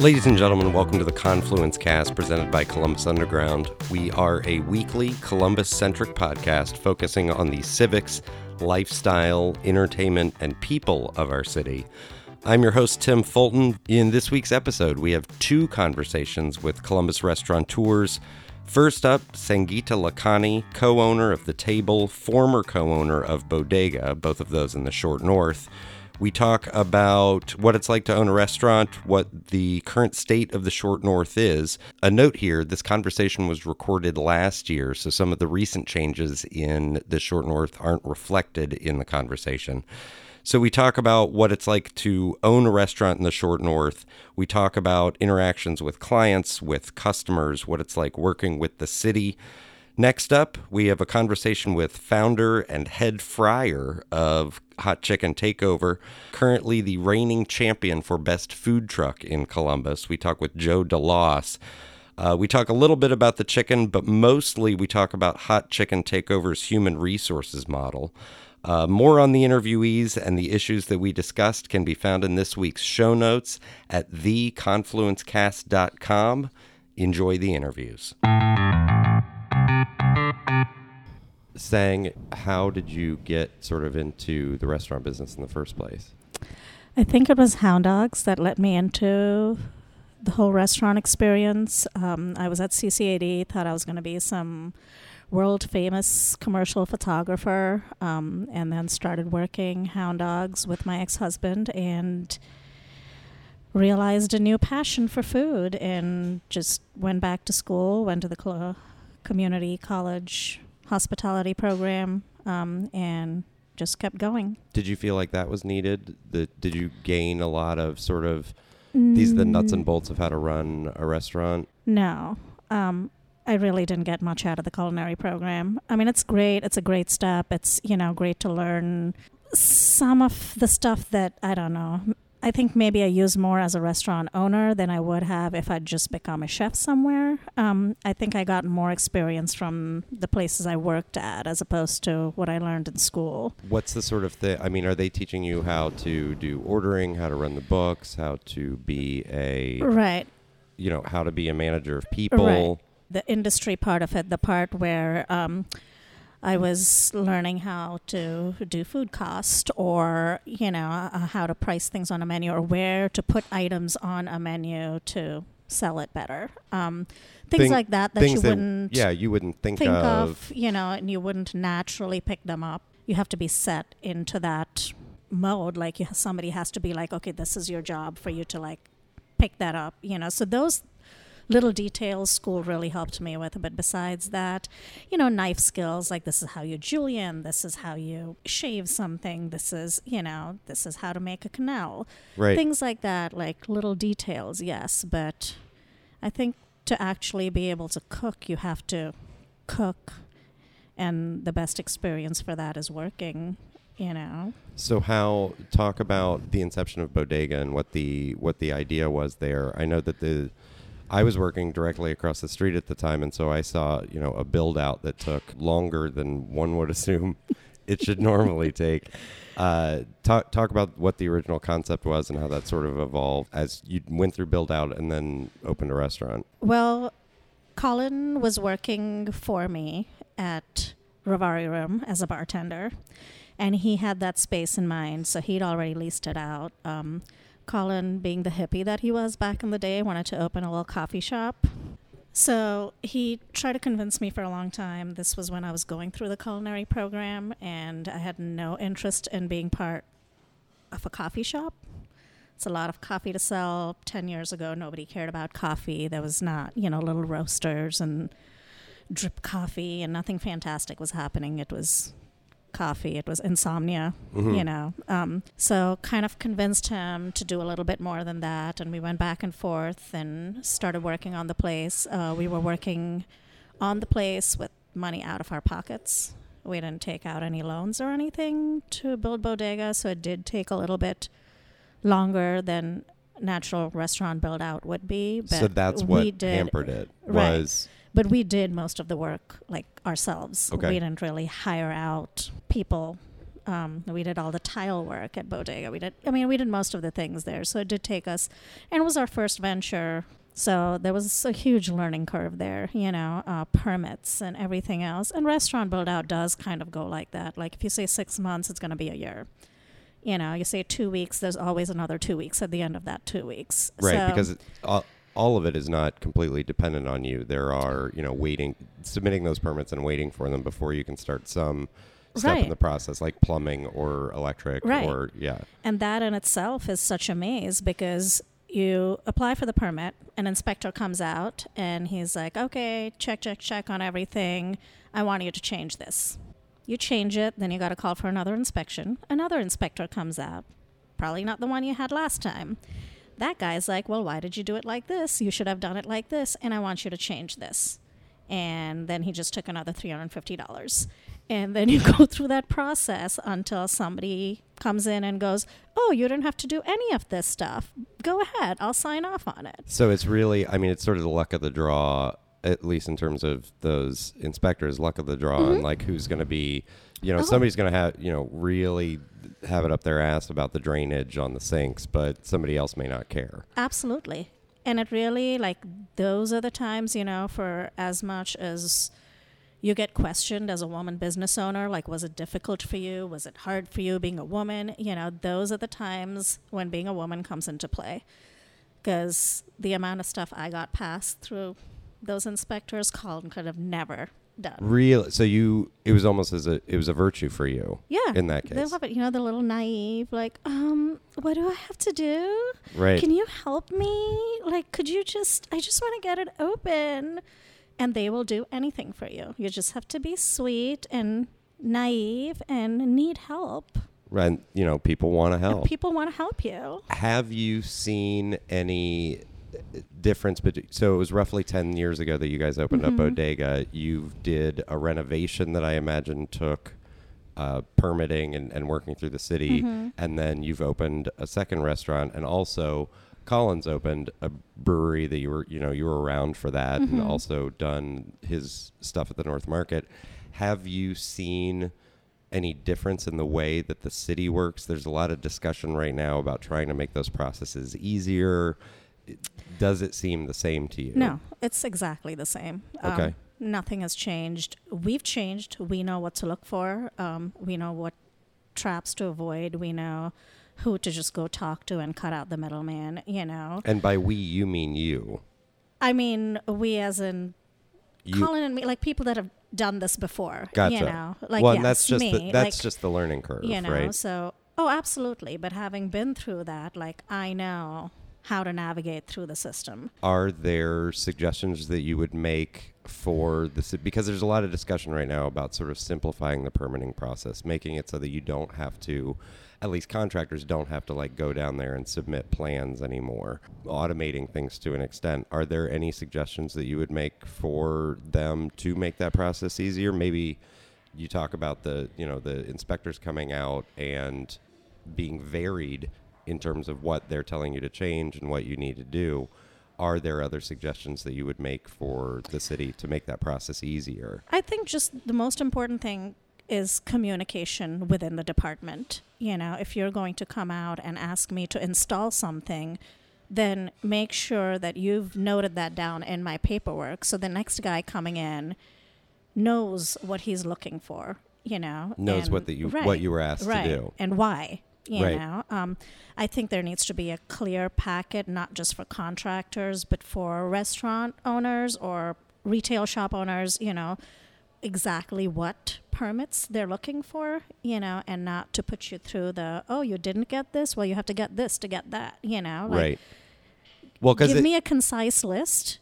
Ladies and gentlemen, welcome to the Confluence Cast presented by Columbus Underground. We are a weekly Columbus centric podcast focusing on the civics, lifestyle, entertainment, and people of our city. I'm your host, Tim Fulton. In this week's episode, we have two conversations with Columbus restaurateurs. First up, Sangeeta Lakhani, co owner of The Table, former co owner of Bodega, both of those in the short north. We talk about what it's like to own a restaurant, what the current state of the short north is. A note here this conversation was recorded last year, so some of the recent changes in the short north aren't reflected in the conversation. So we talk about what it's like to own a restaurant in the short north. We talk about interactions with clients, with customers, what it's like working with the city. Next up, we have a conversation with founder and head fryer of Hot Chicken Takeover, currently the reigning champion for best food truck in Columbus. We talk with Joe DeLoss. Uh, we talk a little bit about the chicken, but mostly we talk about Hot Chicken Takeover's human resources model. Uh, more on the interviewees and the issues that we discussed can be found in this week's show notes at theconfluencecast.com. Enjoy the interviews. Sang, how did you get sort of into the restaurant business in the first place? I think it was Hound Dogs that let me into the whole restaurant experience. Um, I was at CCAD, thought I was going to be some world famous commercial photographer, um, and then started working Hound Dogs with my ex husband and realized a new passion for food and just went back to school, went to the cl- community college hospitality program, um, and just kept going. Did you feel like that was needed? The, did you gain a lot of sort of these are the nuts and bolts of how to run a restaurant? No. Um, I really didn't get much out of the culinary program. I mean, it's great. It's a great step. It's, you know, great to learn some of the stuff that, I don't know, I think maybe I use more as a restaurant owner than I would have if I'd just become a chef somewhere. Um, I think I got more experience from the places I worked at as opposed to what I learned in school. What's the sort of thing? I mean, are they teaching you how to do ordering, how to run the books, how to be a Right. you know how to be a manager of people? Right. The industry part of it, the part where um, I was learning how to do food cost or, you know, uh, how to price things on a menu or where to put items on a menu to sell it better. Um, things Thing- like that that Things you that wouldn't yeah you wouldn't think, think of. of, you know, and you wouldn't naturally pick them up. You have to be set into that mode. Like you, somebody has to be like, okay, this is your job for you to like pick that up, you know. So those little details school really helped me with. But besides that, you know, knife skills like this is how you julienne, this is how you shave something, this is, you know, this is how to make a quenelle. Right. Things like that, like little details, yes. But I think to actually be able to cook, you have to cook. And the best experience for that is working, you know. So how talk about the inception of Bodega and what the what the idea was there. I know that the I was working directly across the street at the time, and so I saw you know a build out that took longer than one would assume it should normally take. Uh, talk talk about what the original concept was and how that sort of evolved as you went through build out and then opened a restaurant. Well, Colin was working for me at Rivari Room as a bartender, and he had that space in mind, so he'd already leased it out. Um, Colin, being the hippie that he was back in the day, wanted to open a little coffee shop. So he tried to convince me for a long time. This was when I was going through the culinary program, and I had no interest in being part of a coffee shop. It's a lot of coffee to sell. 10 years ago, nobody cared about coffee. There was not, you know, little roasters and drip coffee, and nothing fantastic was happening. It was coffee, it was insomnia, Mhm. you know. Um, so, kind of convinced him to do a little bit more than that. And we went back and forth and started working on the place. Uh, we were working on the place with money out of our pockets. We didn't take out any loans or anything to build Bodega, so it did take a little bit longer than natural restaurant build out would be. But so that's we what did, hampered it was but we did most of the work like ourselves. Okay. We didn't really hire out people. Um, we did all the tile work at Bodega. We did, I mean, we did most of the things there. So it did take us, and it was our first venture. So there was a huge learning curve there, you know, uh, permits and everything else. And restaurant build out does kind of go like that. Like if you say six months, it's going to be a year. You know, you say two weeks, there's always another two weeks at the end of that two weeks. Right, So- because it, all, all of it is not completely dependent on you. There are, you know, waiting, submitting those permits and waiting for them before you can start some step in the process, like plumbing or electric Right. or yeah. And that in itself is such a maze because you apply for the permit, an inspector comes out and he's like, okay, check, check, check on everything. I want you to change this. You change it, then you got to call for another inspection. Another inspector comes out, probably not the one you had last time. That guy's like, well, why did you do it like this? You should have done it like this, and I want you to change this. And then he just took another $350. And then you go through that process until somebody comes in and goes, Oh, you don't have to do any of this stuff. Go ahead, I'll sign off on it. So it's really, I mean, it's sort of the luck of the draw, at least in terms of those inspectors, luck of the draw, and like who's going to be, you know, Mm-hmm. Oh. somebody's going to have, you know, really have it up their ass about the drainage on the sinks, but somebody else may not care. Absolutely. And it really, like, those are the times, you know, for as much as you get questioned as a woman business owner, like, was it difficult for you? Was it hard for you being a woman? You know, those are the times when being a woman comes into play. Because the amount of stuff I got passed through those inspectors, Colin could have never done. Really? So you, it was almost as a, it was a virtue for you. Yeah. In that case, They love it. You know, the little naive, like, um, what do I have to do? Right. Can you help me? Like, could you just, I just want to get it open. And they will do anything for you. You just have to be sweet and naive and need help. And, you know, people want to And help. people want to help you. Have you seen any difference between so it was roughly 10 years ago that you guys opened Mm-hmm. up bodega you did a renovation that i imagine took uh, permitting and, and working through the city Mm-hmm. and then you've opened a second restaurant and also Colin's opened a brewery that you were you know you were around for that Mm-hmm. and also done his stuff at the north market have you seen any difference in the way that the city works? There's a lot of discussion right now about trying to make those processes easier. Does it seem the same to you? No, it's exactly the same. Um, Okay. Nothing has changed. We've changed. We know what to look for. Um, we know what traps to avoid. We know who to just go talk to and cut out the middleman, you know. And by we, you mean you. I mean, we as in You Colin and me, like people that have done this before, gotcha. you know. Like, well, yes, that's just me, the, that's like, just the learning curve, you know, right? so, oh, absolutely. But having been through that, like, I know how to navigate through the system. Are there suggestions that you would make for this? Because there's a lot of discussion right now about sort of simplifying the permitting process, making it so that you don't have to, at least contractors don't have to like go down there and submit plans anymore, automating things to an extent. Are there any suggestions that you would make for them to make that process easier? Maybe you talk about the, you know, the inspectors coming out and being varied in terms of what they're telling you to change and what you need to do. Are there other suggestions that you would make for the city to make that process easier? I think just the most important thing is communication within the department. You know, if you're going to come out and ask me to install something, then make sure that you've noted that down in my paperwork so the next guy coming in knows what he's looking for, you know. Knows what that you what you were asked right, to do. and why. You Right. know, um, I think there needs to be a clear packet, not just for contractors, but for restaurant owners or retail shop owners. You know, exactly what permits they're looking for. You know, and not to put you through the oh, you didn't get this. Well, you have to get this to get that. You know, like, right. Well, Give me a concise list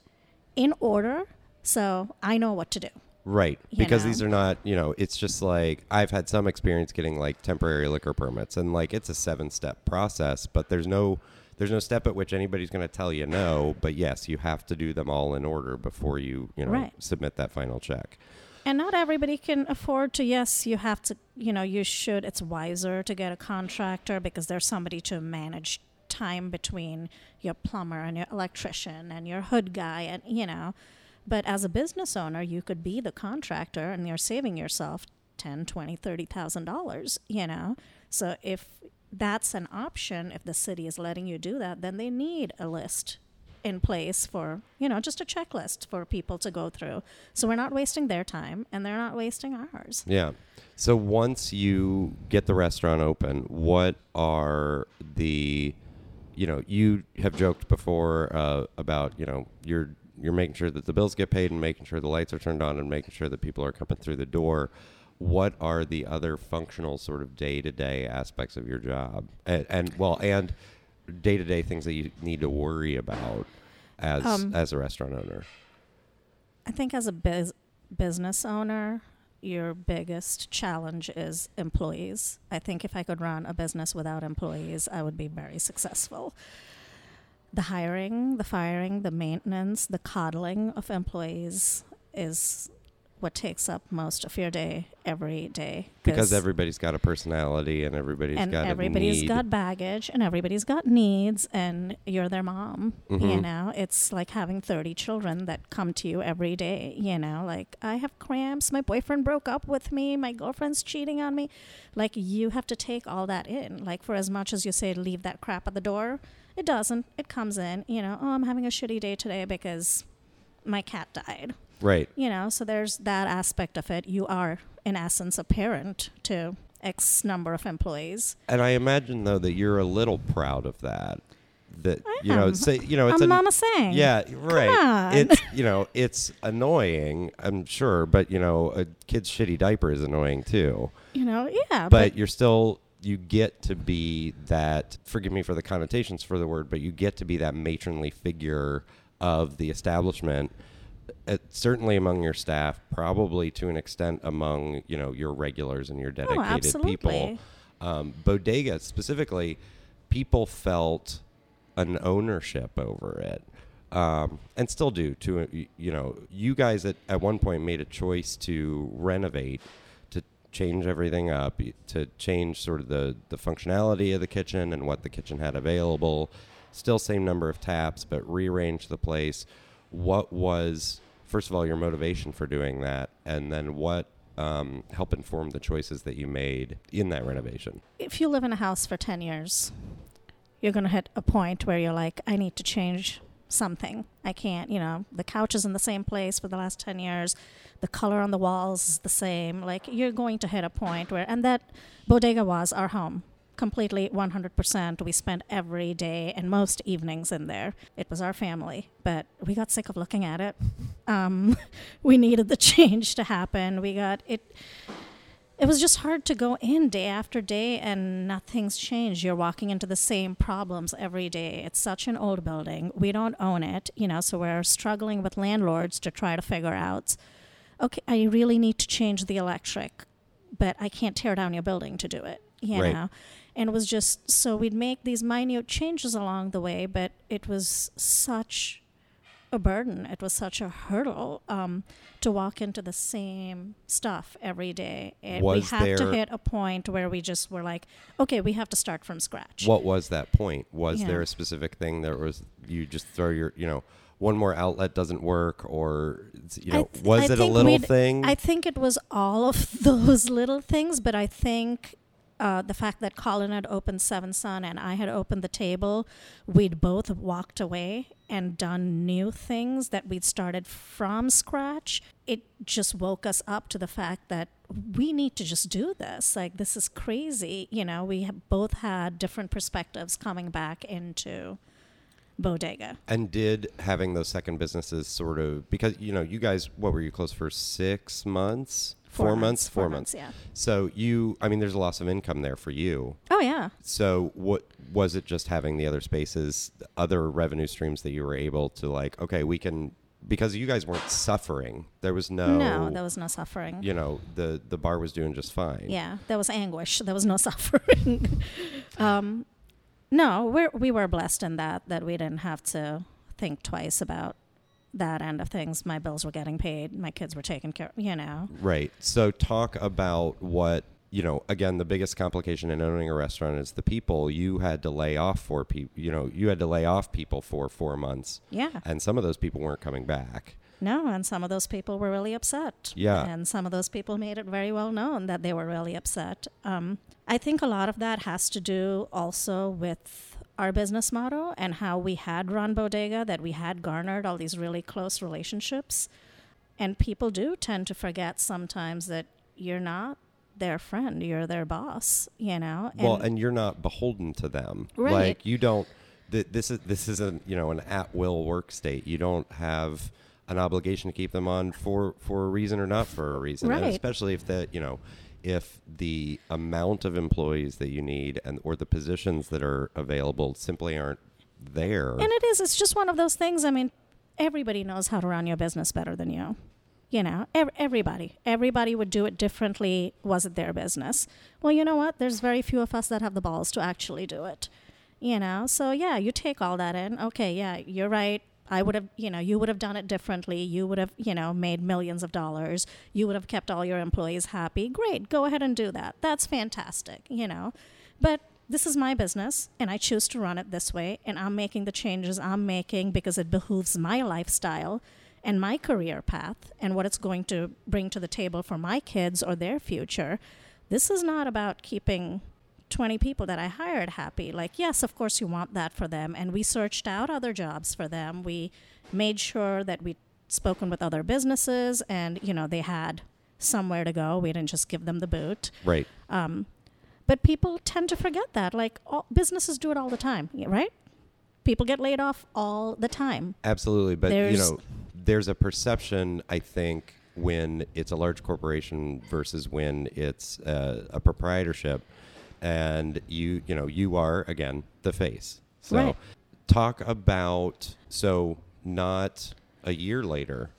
in order, so I know what to do. Right. you Because know? these are not, you know, it's just like I've had some experience getting like temporary liquor permits and like it's a seven step process, but there's no there's no step at which anybody's going to tell you no, but yes, you have to do them all in order before you, you know, Right. submit that final check. And not everybody can afford to, yes, you have to, you know, you should, it's wiser to get a contractor because there's somebody to manage time between your plumber and your electrician and your hood guy and, you know, But as a business owner, you could be the contractor and you're saving yourself ten, twenty, thirty thousand dollars, you know. So if that's an option, if the city is letting you do that, then they need a list in place for, you know, just a checklist for people to go through. So we're not wasting their time and they're not wasting ours. Yeah. So once you get the restaurant open, what are the, you know, you have joked before uh, about, you know, you're you're making sure that the bills get paid and making sure the lights are turned on and making sure that people are coming through the door. What are the other functional sort of day to day aspects of your job, and, and well, and day to day things that you need to worry about as Um, as a restaurant owner? I think as a biz- business owner, your biggest challenge is employees. I think if I could run a business without employees, I would be very successful. The hiring, the firing, the maintenance, the coddling of employees is what takes up most of your day every day. Because everybody's got a personality and everybody's and got a everybody's got baggage and everybody's got needs and you're their mom you Mhm. know? It's like having 30 children that come to you every day you know? Like i have cramps. My boyfriend broke up with me. My girlfriend's cheating on me. Like you have to take all that in. Like for as much as you say leave that crap at the door it doesn't it comes in you know oh i'm having a shitty day today because my cat died right. you know so there's that aspect of it you are in essence a parent to x number of employees And I imagine though that you're a little proud of that. That I you know, say you know, it's i'm a mama sang yeah, right. It's you know, it's annoying. I'm sure, but you know, a kid's shitty diaper is annoying too. you know yeah But you're still you get to be that. Forgive me for the connotations for the word, but you get to be that matronly figure of the establishment. Uh, certainly among your staff, probably to an extent among you know your regulars and your oh, dedicated absolutely. people um, bodega specifically, people felt an ownership over it, um, and still do. To you know, you guys at, at one point made a choice to renovate, change everything up, to change sort of the the functionality of the kitchen and what the kitchen had available. Still same number of taps, but rearrange the place. What was first of all your motivation for doing that, and then what um, help inform the choices that you made in that renovation. if you live in a house for 10 years you're going to hit a point where you're like i need to change something. I can't you know the couch is in the same place for the last 10 years. The color on the walls is the same. Like you're going to hit a point where and that bodega was our home. Completely 100% we spent every day and most evenings in there. It was our family but we got sick of looking at it. Um, we needed the change to happen. We got it it was just hard to go in day after day and nothing's changed. You're walking into the same problems every day. It's such an old building. We don't own it, you know, so we're struggling with landlords to try to figure out okay, I really need to change the electric, but I can't tear down your building to do it, you Right. know. And it was just so we'd make these minute changes along the way, but it was such a burden. It was such a hurdle um, to walk into the same stuff every day. And we Was had to hit a point where we just were like, okay, we have to start from scratch. What was that point? Was Yeah. there a specific thing that was you just throw your you know one more outlet doesn't work or you know th- was I it a little thing? I think it was all of those little things, but I think uh, the fact that Colin had opened Seventh Son and I had opened the table, we'd both walked away and done new things that we'd started from scratch. It just woke us up to the fact that we need to just do this. Like, this is crazy. You know, we both had different perspectives coming back into Bodega. and did having those second businesses sort of because you know you guys what were you close for six months four, months, four, months. yeah. so you i mean there's a loss of income there for you Oh, yeah. so what was it just having the other spaces other revenue streams that you were able to like okay we can because you guys weren't suffering there was no No, there was no suffering. you know the the bar was doing just fine Yeah, there was anguish. There was no suffering. um, no, we we were blessed in that that we didn't have to think twice about that end of things. My bills were getting paid. My kids were taken care. You know. Right. So talk about what you know. Again, the biggest complication in owning a restaurant is the people. You had to lay off for people. You know, you had to lay off people for four months, Yeah. and some of those people weren't coming back. No, and some of those people were really upset. Yeah. And some of those people made it very well known that they were really upset. Um, I think a lot of that has to do also with our business model and how we had run Bodega, that we had garnered all these really close relationships. And people do tend to forget sometimes that you're not their friend, you're their boss, you know? well, and you're not beholden to them. Right. Like you don't. Th- this is this is a you know an at will work state. You don't have an obligation to keep them on for for a reason or not for a reason, and especially if the you know if the amount of employees that you need and or the positions that are available simply aren't there. And it is. It's just one of those things. I mean, everybody knows how to run your business better than you. You know, ev- everybody. Everybody would do it differently. Was it their business? Well, you know what? There's very few of us that have the balls to actually do it. You know, so yeah, you take all that in. Okay, yeah, you're right. I would have, you know, you would have done it differently. You would have, you know, made millions of dollars. You would have kept all your employees happy. Great, go ahead and do that. That's fantastic, you know. But this is my business and I choose to run it this way and I'm making the changes I'm making because it behooves my lifestyle and my career path and what it's going to bring to the table for my kids or their future. This is not about keeping 20 people that I hired happy. Like, yes, of course, you want that for them. And we searched out other jobs for them. We made sure that we'd spoken with other businesses and, you know, they had somewhere to go. We didn't just give them the boot. right. Um, but people tend to forget that. Like, all, businesses do it all the time, right? People get laid off all the time. Absolutely, but you know, there's a perception I think when it's a large corporation versus when it's uh, a proprietorship, and you you know you are again the face. So Right. talk about so not a year later,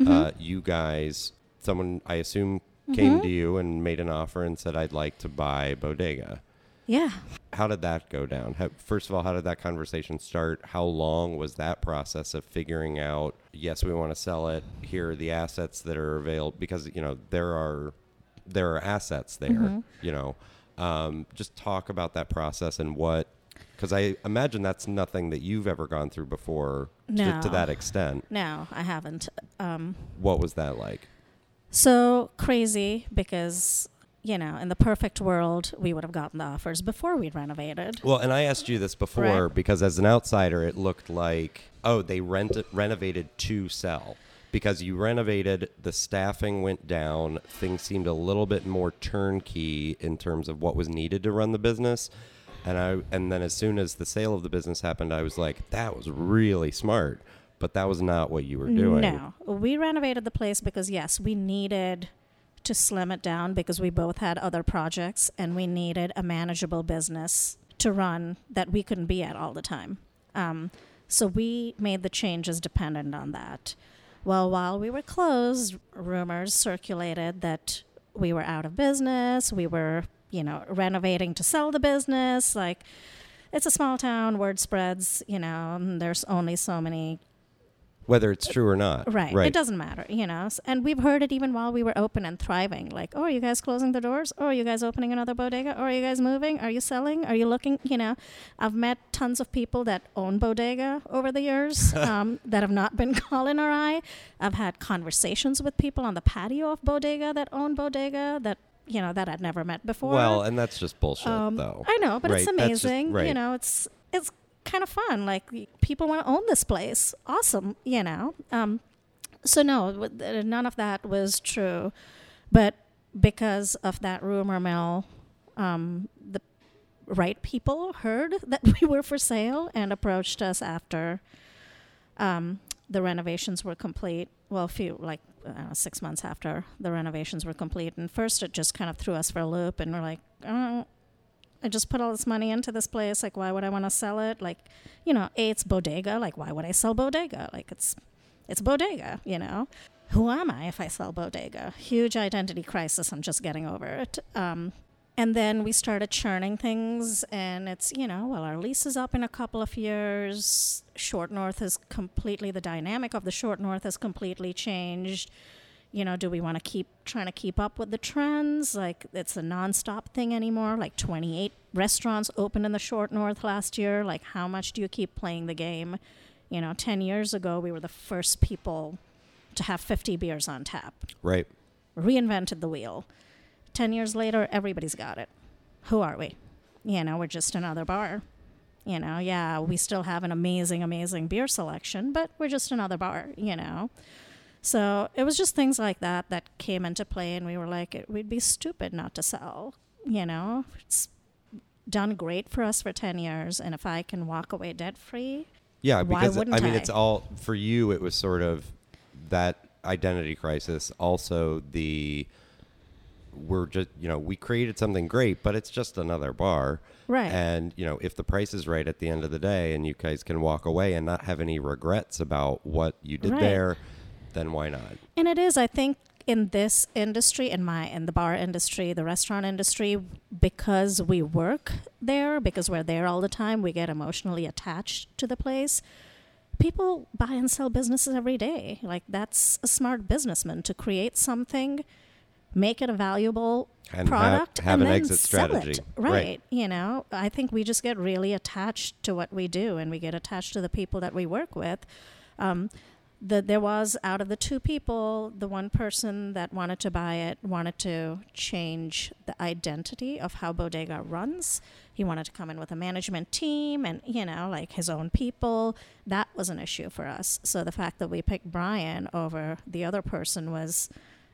Mm-hmm. uh, you guys someone I assume came to you and made an offer and said I'd like to buy Bodega Yeah. how did that go down? How, first of all, how did that conversation start? How long was that process of figuring out? Yes, we want to sell it. Here are the assets that are available because you know there are there are assets there. Mm-hmm. You know, um, just talk about that process and what because I imagine that's nothing that you've ever gone through before to, to that extent. No, I haven't. Um, What was that like? so crazy because, you know, in the perfect world, we would have gotten the offers before we'd renovated. Well, and I asked you this before Right. because as an outsider, it looked like oh, they rent renovated to sell because you renovated, the staffing went down, things seemed a little bit more turnkey in terms of what was needed to run the business. And I and then as soon as the sale of the business happened, I was like, that was really smart. But that was not what you were doing. No, we renovated the place because yes, we needed to slim it down because we both had other projects and we needed a manageable business to run that we couldn't be at all the time. Um, so we made the changes dependent on that. Well, while we were closed, rumors circulated that we were out of business. We were, you know, renovating to sell the business. Like, it's a small town, word spreads, you know, there's only so many Whether it's true or not. Right. Right. It doesn't matter, you know. And we've heard it even while we were open and thriving. Like, oh, are you guys closing the doors? Oh, are you guys opening another bodega? Oh, are you guys moving? Are you selling? Are you looking? You know, I've met tons of people that own bodega over the years um, that have not been Colin or I. I've had conversations with people on the patio of bodega that own bodega that you know that I'd never met before. Well, and that's just bullshit, Um, though. I know, but it's Right, just- amazing. right. You know, it's it's kind of fun. Like people want to own this place. Awesome. You know. Um, so no, none of that was true, but because of that rumor mill, um, the right people heard that we were for sale and approached us after um, the renovations were complete. Well, a few like six months after the renovations were complete. And first, it just kind of threw us for a loop, and we're like, oh, I just put all this money into this place. Like, why would I want to sell it? Like, you know, a it's bodega. Like, why would I sell bodega? Like, it's it's bodega. You know, who am I if I sell bodega? Huge identity crisis. I'm just getting over it. Um, and then we started churning things, and it's, you know, well, our lease is up in a couple of years. Short North is completely, the dynamic of the Short North has completely changed. You know, do we want to keep trying to keep up with the trends? Like, it's a nonstop thing anymore. Like, 28 restaurants opened in the Short North last year. Like, how much do you keep playing the game? You know, 10 years ago, we were the first people to have 50 beers on tap. Right. Reinvented the wheel. 10 years later, everybody's got it. Who are we? You know, we're just another bar. You know, yeah, we still have an amazing, amazing beer selection, but we're just another bar, you know. So it was just things like that that came into play, and we were like, it, we'd be stupid not to sell. You know, it's done great for us for 10 years, and if I can walk away debt free, Yeah, Why because wouldn't I mean, I? it's all for you. It was sort of that identity crisis. Also, the we're just you know we created something great, but it's just another bar. Right. And you know, if the price is right at the end of the day, and you guys can walk away and not have any regrets about what you did Right. there, then why not? And it is, I think, in this industry, in my in the bar industry, the restaurant industry, because we work there, because we're there all the time, we get emotionally attached to the place. People buy and sell businesses every day. Like that's a smart businessman to create something, make it a valuable And product, have and an then exit sell strategy. It. Right. Right. You know, I think we just get really attached to what we do, and we get attached to the people that we work with. Um, the, there was out of the two people, the one person that wanted to buy it wanted to change the identity of how Bodega runs. He wanted to come in with a management team and, you know, like his own people. That was an issue for us. So the fact that we picked Brian over the other person was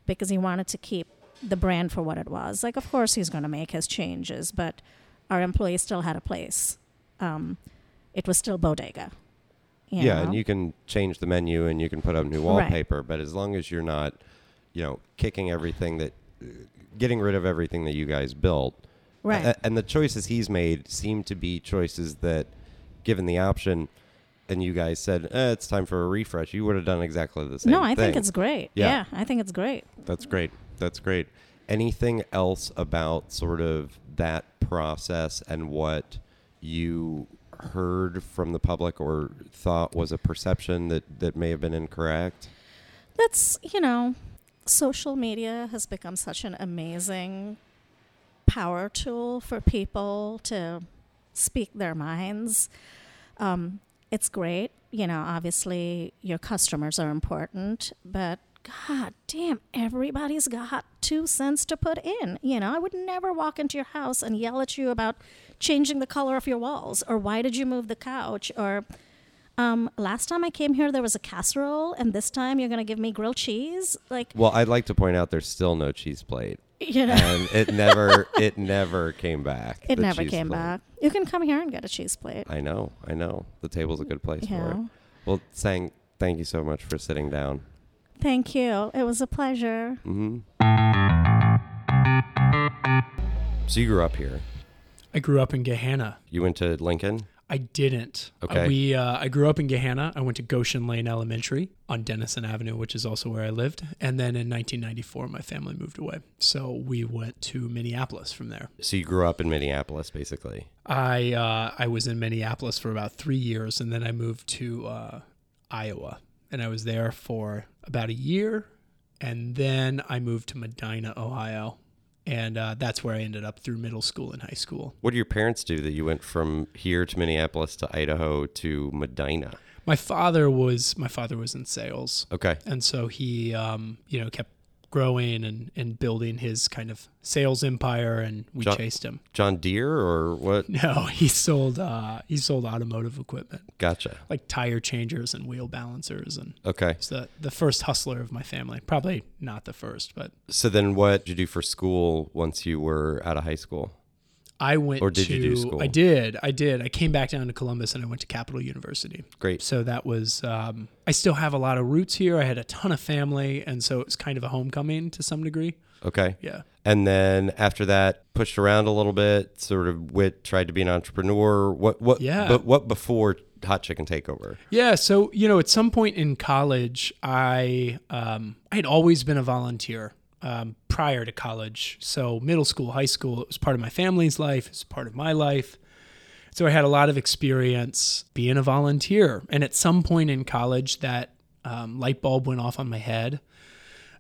because he wanted to keep the brand for what it was. Like, of course, he's going to make his changes, but our employees still had a place. Um, it was still Bodega. You yeah, know? and you can change the menu and you can put up new Right. wallpaper, but as long as you're not, you know, kicking everything that, getting rid of everything that you guys built, Right. A- and the choices he's made seem to be choices that, given the option, and you guys said eh, it's time for a refresh, you would have done exactly the same. no, I think it's great. Yeah. Yeah. I think it's great. That's great. That's great. Anything else about sort of that process and what you heard from the public or thought was a perception that, that may have been incorrect? That's, you know, social media has become such an amazing power tool for people to speak their minds. Um, it's great. You know, obviously your customers are important, but God damn, everybody's got two cents to put in. You know, I would never walk into your house and yell at you about changing the color of your walls or why did you move the couch or um, last time I came here there was a casserole and this time you're gonna give me grilled cheese. Like Well, I'd like to point out there's still no cheese plate. you know And it never it never came back. it never came plate. back. You can come here and get a cheese plate. I know, I know. The table's a good place You for it. Well, Sang thank you so much for sitting down. Thank you. It was a pleasure. Mm-hmm. So you grew up here. I grew up in Gahanna. You went to Lincoln. I didn't. Okay. we uh, I grew up in Gahanna. I went to Goshen Lane Elementary on Dennison Avenue, which is also where I lived. And then in 1994, my family moved away, so we went to Minneapolis from there. So you grew up in Minneapolis, basically. I uh, I was in Minneapolis for about three years, and then I moved to uh, Iowa, and I was there for about a year, and then I moved to Medina, Ohio, and uh, that's where I ended up through middle school and high school. What do your parents do that you went from here to Minneapolis to Idaho to Medina? My father was my father was in sales, Okay. and so he um, you know kept growing and, and building his kind of sales empire and we John- chased him John Deere or what? no he sold uh, he sold automotive equipment Gotcha. like tire changers and wheel balancers and Okay. he's the, the first hustler of my family probably not the first but So then what did you do for school once you were out of high school? I went Or did to you do school? i did i did i came back down to columbus and i went to capital university Great. so that was um, i still have a lot of roots here i had a ton of family and so it was kind of a homecoming to some degree Okay. yeah And then after that, pushed around a little bit, sort of wit, tried to be an entrepreneur. What what Yeah. but what before Hot Chicken Takeover? Yeah, so you know, at some point in college, I um, I had always been a volunteer um, prior to college. So middle school, high school, it was part of my family's life. It was part of my life. So I had a lot of experience being a volunteer. And at some point in college, that um, light bulb went off on my head.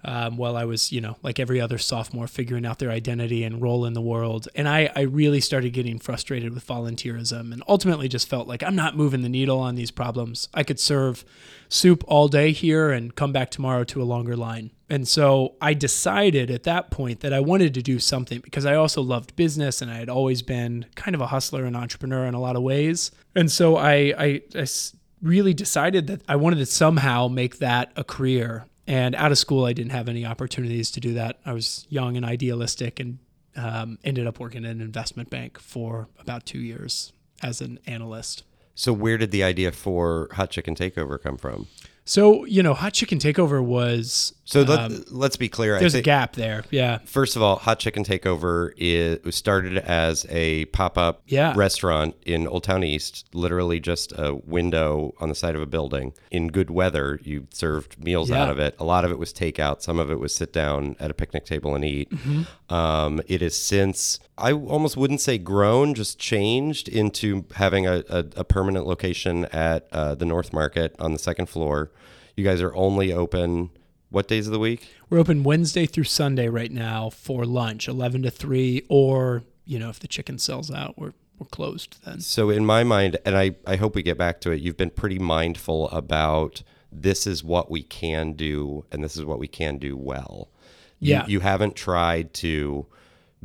Um, while I was, you know, like every other sophomore, figuring out their identity and role in the world. And I, I really started getting frustrated with volunteerism and ultimately just felt like I'm not moving the needle on these problems. I could serve soup all day here and come back tomorrow to a longer line. And so I decided at that point that I wanted to do something because I also loved business and I had always been kind of a hustler and entrepreneur in a lot of ways. And so I, I, I really decided that I wanted to somehow make that a career. And out of school, I didn't have any opportunities to do that. I was young and idealistic and um, ended up working in an investment bank for about two years as an analyst. So, where did the idea for Hot Chicken Takeover come from? So you know, Hot Chicken Takeover was so. Let, um, let's be clear. There's a gap there. Yeah. First of all, Hot Chicken Takeover is started as a pop up yeah. restaurant in Old Town East. Literally just a window on the side of a building. In good weather, you served meals yeah. out of it. A lot of it was takeout. Some of it was sit down at a picnic table and eat. Mm-hmm. Um, it has since I almost wouldn't say grown, just changed into having a, a, a permanent location at uh, the North Market on the second floor. You guys are only open what days of the week? We're open Wednesday through Sunday right now for lunch, 11 to 3, or, you know, if the chicken sells out, we're, we're closed then. So, in my mind, and I, I hope we get back to it, you've been pretty mindful about this is what we can do and this is what we can do well. Yeah. You, you haven't tried to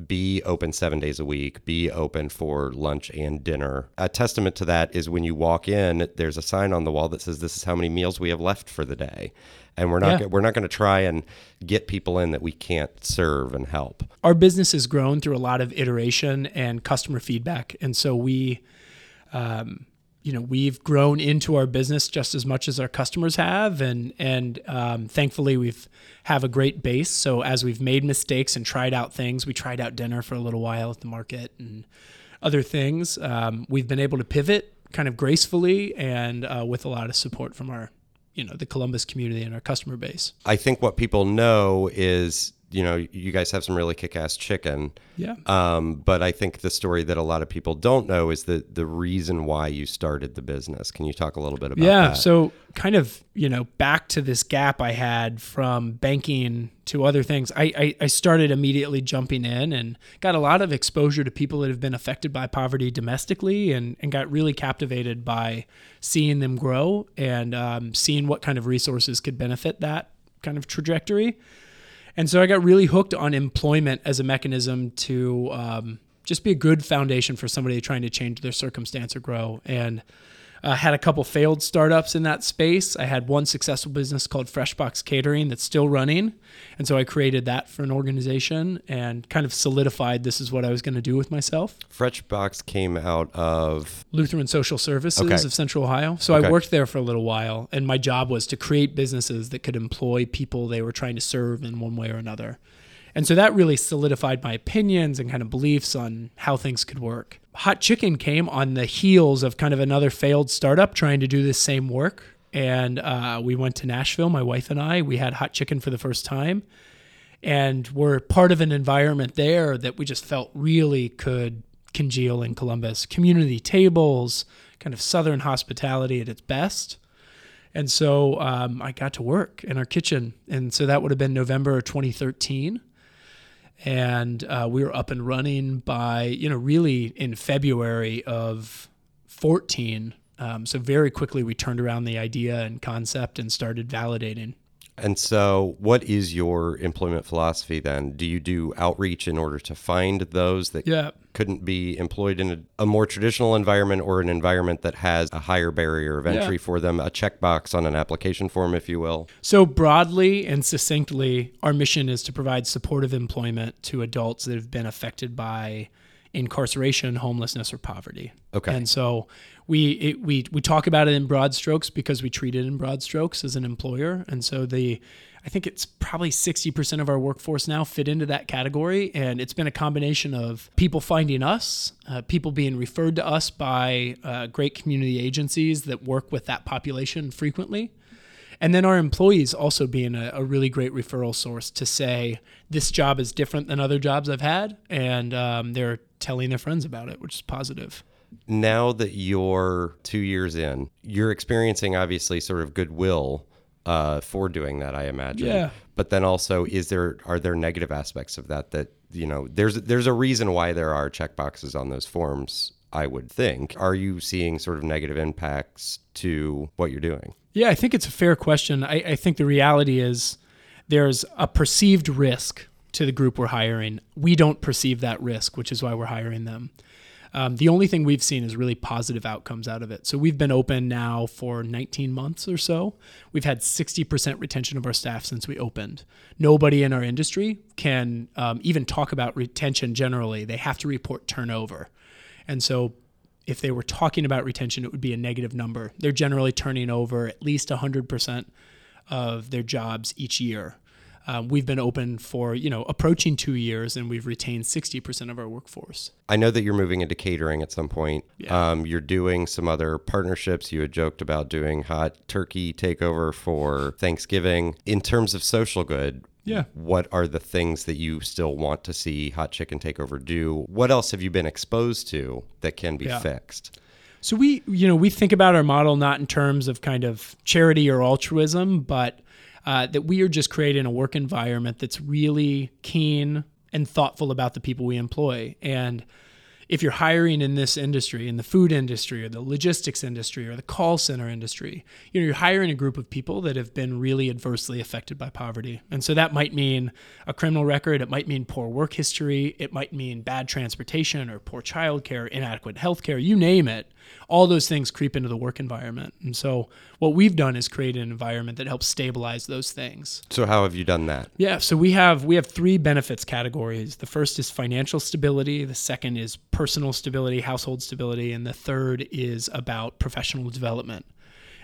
be open seven days a week, be open for lunch and dinner. A testament to that is when you walk in, there's a sign on the wall that says, This is how many meals we have left for the day. And we're not, yeah. we're not going to try and get people in that we can't serve and help. Our business has grown through a lot of iteration and customer feedback. And so we, um, you know we've grown into our business just as much as our customers have and and um, thankfully we've have a great base. So as we've made mistakes and tried out things we tried out dinner for a little while at the market and other things um, we've been able to pivot kind of gracefully and uh, with a lot of support from our you know the columbus community and our customer base. I think what people know is you know, you guys have some really kick-ass chicken. Yeah. Um, but I think the story that a lot of people don't know is the the reason why you started the business. Can you talk a little bit about yeah, that? so kind of, you know, back to this gap I had from banking to other things. I, I, I started immediately jumping in and got a lot of exposure to people that have been affected by poverty domestically and, and got really captivated by seeing them grow and um, seeing what kind of resources could benefit that kind of trajectory. And so I got really hooked on employment as a mechanism to um, just be a good foundation for somebody trying to change their circumstance or grow. And uh, had a couple failed startups in that space. I had one successful business called Freshbox Catering that's still running. And so I created that for an organization and kind of solidified this is what I was going to do with myself. Freshbox came out of Lutheran Social Services okay. of Central Ohio. So okay. I worked there for a little while, and my job was to create businesses that could employ people they were trying to serve in one way or another. And so that really solidified my opinions and kind of beliefs on how things could work. Hot Chicken came on the heels of kind of another failed startup trying to do this same work. And uh, we went to Nashville, my wife and I. We had Hot Chicken for the first time. And we're part of an environment there that we just felt really could congeal in Columbus. Community tables, kind of Southern hospitality at its best. And so um, I got to work in our kitchen. And so that would have been November 2013 and uh, we were up and running by you know really in February of 14. Um, so very quickly we turned around the idea and concept and started validating. And so, what is your employment philosophy then? Do you do outreach in order to find those that yeah. couldn't be employed in a, a, more traditional environment or an environment that has a higher barrier of entry yeah. for them, a checkbox on an application form, if you will? So, broadly and succinctly, our mission is to provide supportive employment to adults that have been affected by incarceration, homelessness, or poverty. Okay. And so we it, we we talk about it in broad strokes because we treat it in broad strokes as an employer, and so the I think it's probably 60% of our workforce now fit into that category. And it's been a combination of people finding us, uh, people being referred to us by uh, great community agencies that work with that population frequently. And then our employees also being a, a, really great referral source to say, this job is different than other jobs I've had. And um, they're telling their friends about it, which is positive now that you're two years in, you're experiencing obviously sort of goodwill uh, for doing that, I imagine. Yeah. But then also, is there are there negative aspects of that that you know? There's there's a reason why there are checkboxes on those forms. I would think. Are you seeing sort of negative impacts to what you're doing? Yeah, I think it's a fair question. I, I think the reality is there's a perceived risk to the group we're hiring. We don't perceive that risk, which is why we're hiring them. Um, the only thing we've seen is really positive outcomes out of it. So we've been open now for 19 months or so. We've had 60% retention of our staff since we opened. Nobody in our industry can um, even talk about retention generally. They have to report turnover. And so if they were talking about retention, it would be a negative number. They're generally turning over at least 100% of their jobs each year. Um, we've been open for you know approaching two years, and we've retained 60% of our workforce. I know that you're moving into catering at some point. Yeah. Um, you're doing some other partnerships. You had joked about doing hot turkey takeover for Thanksgiving. In terms of social good, Yeah. what are the things that you still want to see Hot Chicken Takeover do? What else have you been exposed to that can be Yeah. fixed? So we, you know, we think about our model not in terms of kind of charity or altruism, but uh, that we are just creating a work environment that's really keen and thoughtful about the people we employ. And if you're hiring in this industry, in the food industry or the logistics industry or the call center industry, you know, you're hiring a group of people that have been really adversely affected by poverty. And so that might mean a criminal record, it might mean poor work history, it might mean bad transportation or poor childcare, inadequate health care, you name it. All those things creep into the work environment. And so what we've done is create an environment that helps stabilize those things. So how have you done that? Yeah, so we have we have three benefits categories. The first is financial stability, the second is personal stability, household stability, and the third is about professional development.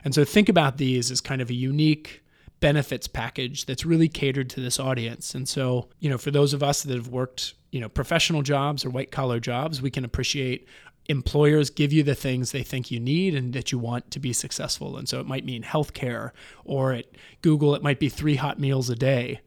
And so think about these as kind of a unique benefits package that's really catered to this audience. And so, you know, for those of us that have worked, you know, professional jobs or white collar jobs, we can appreciate employers give you the things they think you need and that you want to be successful. And so it might mean healthcare, or at Google, it might be three hot meals a day.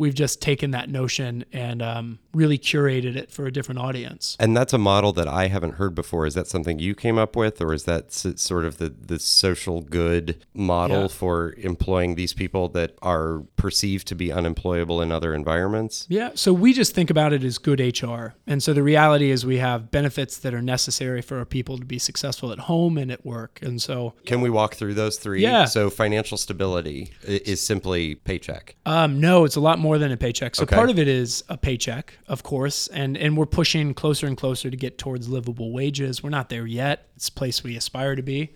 We've just taken that notion and um, really curated it for a different audience. And that's a model that I haven't heard before. Is that something you came up with, or is that s- sort of the, the social good model Yeah. for employing these people that are perceived to be unemployable in other environments? Yeah, so we just think about it as good HR. And so the reality is we have benefits that are necessary for our people to be successful at home and at work. And so Can we walk through those three? Yeah. So financial stability is simply paycheck. Um, no, it's a lot more than a paycheck. So Okay. part of it is a paycheck, of course, and and we're pushing closer and closer to get towards livable wages. We're not there yet. It's a place we aspire to be.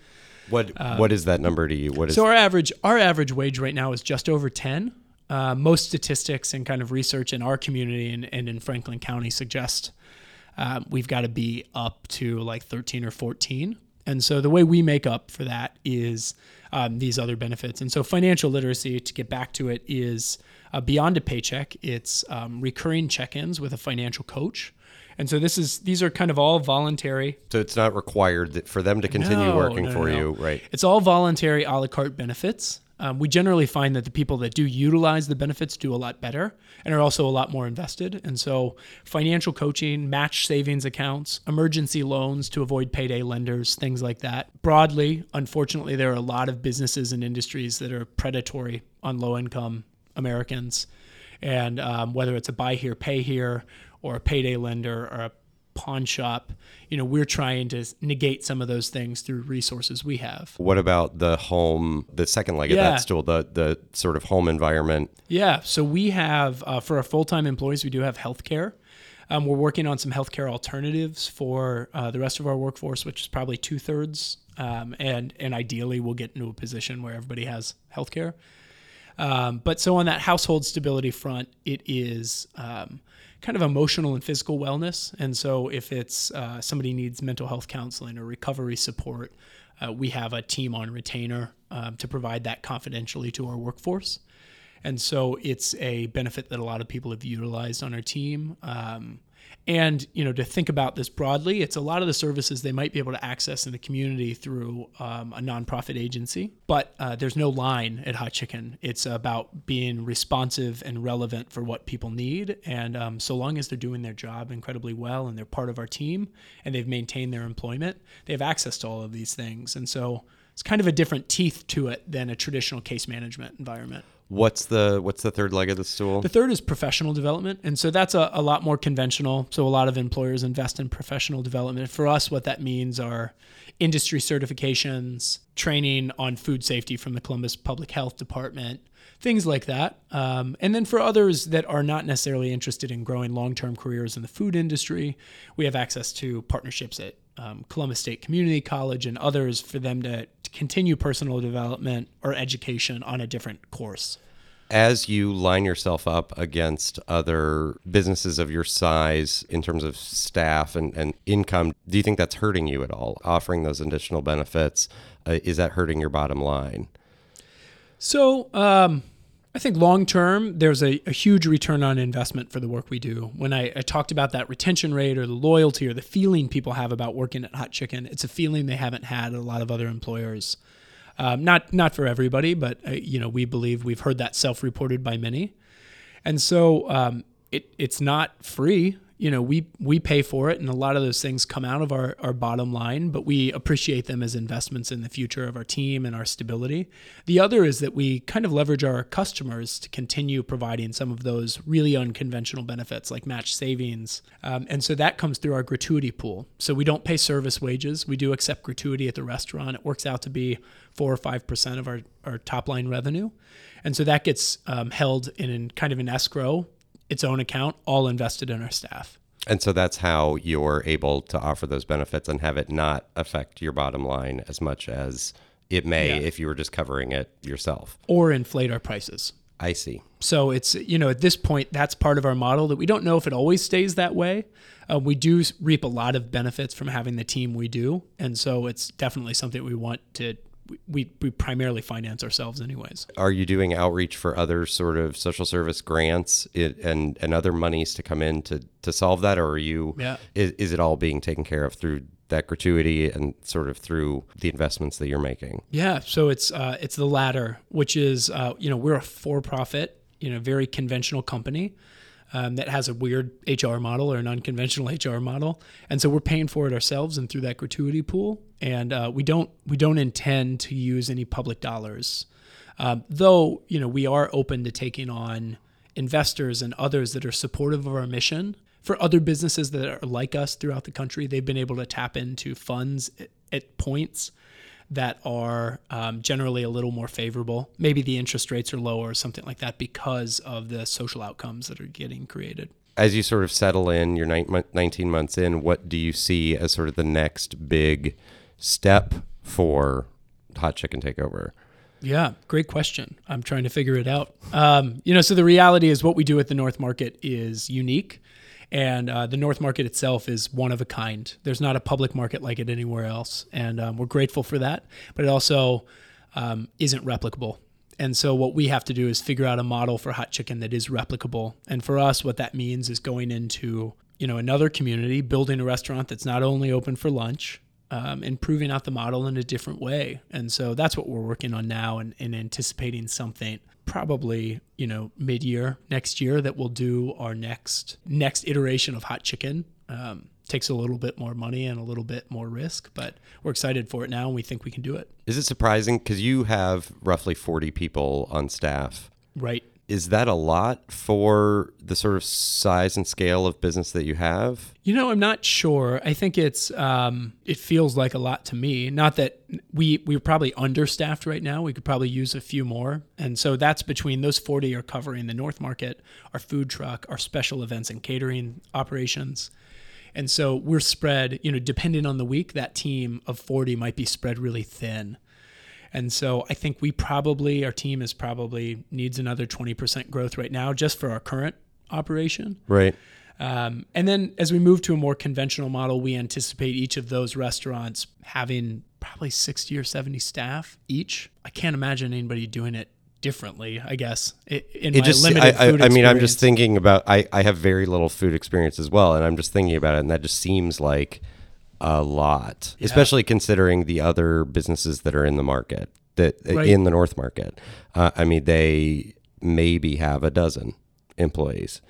What what is that number to you? What is So our average our average wage right now is just over ten. Uh, most statistics and kind of research in our community and, and in Franklin County suggest um, we've got to be up to like 13 or 14. And so the way we make up for that is um, these other benefits. And so financial literacy, to get back to it, is uh, beyond a paycheck. It's um, recurring check-ins with a financial coach. And so this is these are kind of all voluntary. so it's not required that for them to continue No, working no, for no, you, right? It's all voluntary a la carte benefits. Um, we generally find that the people that do utilize the benefits do a lot better and are also a lot more invested. And so, financial coaching, match savings accounts, emergency loans to avoid payday lenders, things like that. Broadly, unfortunately, there are a lot of businesses and industries that are predatory on low income Americans. And um, whether it's a buy here, pay here, or a payday lender, or a pawn shop, you know, we're trying to negate some of those things through resources we have. What about the home, the second leg of that stool, the the sort of home environment? Yeah, so we have uh, for our full-time employees, we do have healthcare. Um, we're working on some healthcare alternatives for uh, the rest of our workforce, which is probably two thirds, um, and and ideally we'll get into a position where everybody has healthcare. Um, but so on that household stability front, it is um, kind of emotional and physical wellness. And so if it's uh, somebody needs mental health counseling or recovery support, uh, we have a team on retainer um, to provide that confidentially to our workforce. And so it's a benefit that a lot of people have utilized on our team. Um, and you know, to think about this broadly, it's a lot of the services they might be able to access in the community through um, a nonprofit agency. But uh, there's no line at Hot Chicken. It's about being responsive and relevant for what people need. And um, so long as they're doing their job incredibly well and they're part of our team and they've maintained their employment, they have access to all of these things. And so it's kind of a different teeth to it than a traditional case management environment. What's the what's the third leg of the stool? The third is professional development. And so that's a, a lot more conventional. So a lot of employers invest in professional development. For us, what that means are industry certifications, training on food safety from the Columbus Public Health Department, things like that. Um, and then for others that are not necessarily interested in growing long term careers in the food industry, we have access to partnerships at um, Columbus State Community College and others for them to, to continue personal development or education on a different course. As you line yourself up against other businesses of your size in terms of staff and, and income, do you think that's hurting you at all? Offering those additional benefits, uh, is that hurting your bottom line? So, um, I think long term, there's a, a, huge return on investment for the work we do. When I, I, talked about that retention rate or the loyalty or the feeling people have about working at Hot Chicken, it's a feeling they haven't had at a lot of other employers. Um, not not for everybody, but uh, you know we believe we've heard that self-reported by many, and so um, it it's not free you know we we pay for it and a lot of those things come out of our, our bottom line but we appreciate them as investments in the future of our team and our stability. The other is that we kind of leverage our customers to continue providing some of those really unconventional benefits like match savings. Um, and so that comes through our gratuity pool. So we don't pay service wages. We do accept gratuity at the restaurant. It works out to be four or five percent of our, our top line revenue. And so that gets um, held in, in kind of an escrow its own account, all invested in our staff. And so that's how you're able to offer those benefits and have it not affect your bottom line as much as it may yeah. if you were just covering it yourself. Or inflate our prices. I see. So it's, you know, at this point, that's part of our model that we don't know if it always stays that way. Uh, we do reap a lot of benefits from having the team we do. And so it's definitely something we want to we, we primarily finance ourselves anyways. Are you doing outreach for other sort of social service grants it, and and other monies to come in to to solve that, or are you? Yeah. Is, is it all being taken care of through that gratuity and sort of through the investments that you're making? Yeah. So it's uh, it's the latter, which is uh, you know we're a for profit, you know, very conventional company um, that has a weird HR model or an unconventional HR model, and so we're paying for it ourselves and through that gratuity pool. And uh, we don't we don't intend to use any public dollars, um, though you know we are open to taking on investors and others that are supportive of our mission. For other businesses that are like us throughout the country, they've been able to tap into funds at points that are um, generally a little more favorable. Maybe the interest rates are lower or something like that because of the social outcomes that are getting created. As you sort of settle in, you're 19 months in, what do you see as sort of the next big step for Hot Chicken Takeover? Yeah, great question. I'm trying to figure it out. Um, you know, so the reality is what we do at the North Market is unique. And uh, the North Market itself is one of a kind. There's not a public market like it anywhere else. And um, we're grateful for that. But it also um, isn't replicable. And so what we have to do is figure out a model for hot chicken that is replicable. And for us, what that means is going into you know another community, building a restaurant that's not only open for lunch, um, and proving out the model in a different way. And so that's what we're working on now and, and anticipating something probably you know mid-year next year that we'll do our next next iteration of hot chicken. Um, takes a little bit more money and a little bit more risk but we're excited for it now and we think we can do it. Is it surprising? Because you have roughly 40 people on staff. Right is that a lot for the sort of size and scale of business that you have? You know, I'm not sure. I think it's um, it feels like a lot to me. Not that we we're probably understaffed right now. We could probably use a few more, and so that's between those 40 are covering the North Market, our food truck, our special events and catering operations. And so we're spread, you know, depending on the week, that team of 40 might be spread really thin. And so I think we probably, our team is probably needs another 20% growth right now just for our current operation. Right. Um, and then as we move to a more conventional model, we anticipate each of those restaurants having probably 60 or 70 staff each. I can't imagine anybody doing it differently, I guess. In it my just, limited I, food I, I mean, I'm just thinking about, I, I have very little food experience as well. And I'm just thinking about it. And that just seems like a lot, yeah. especially considering the other businesses that are in the market that right. in the North Market. Uh, I mean, they maybe have a dozen employees,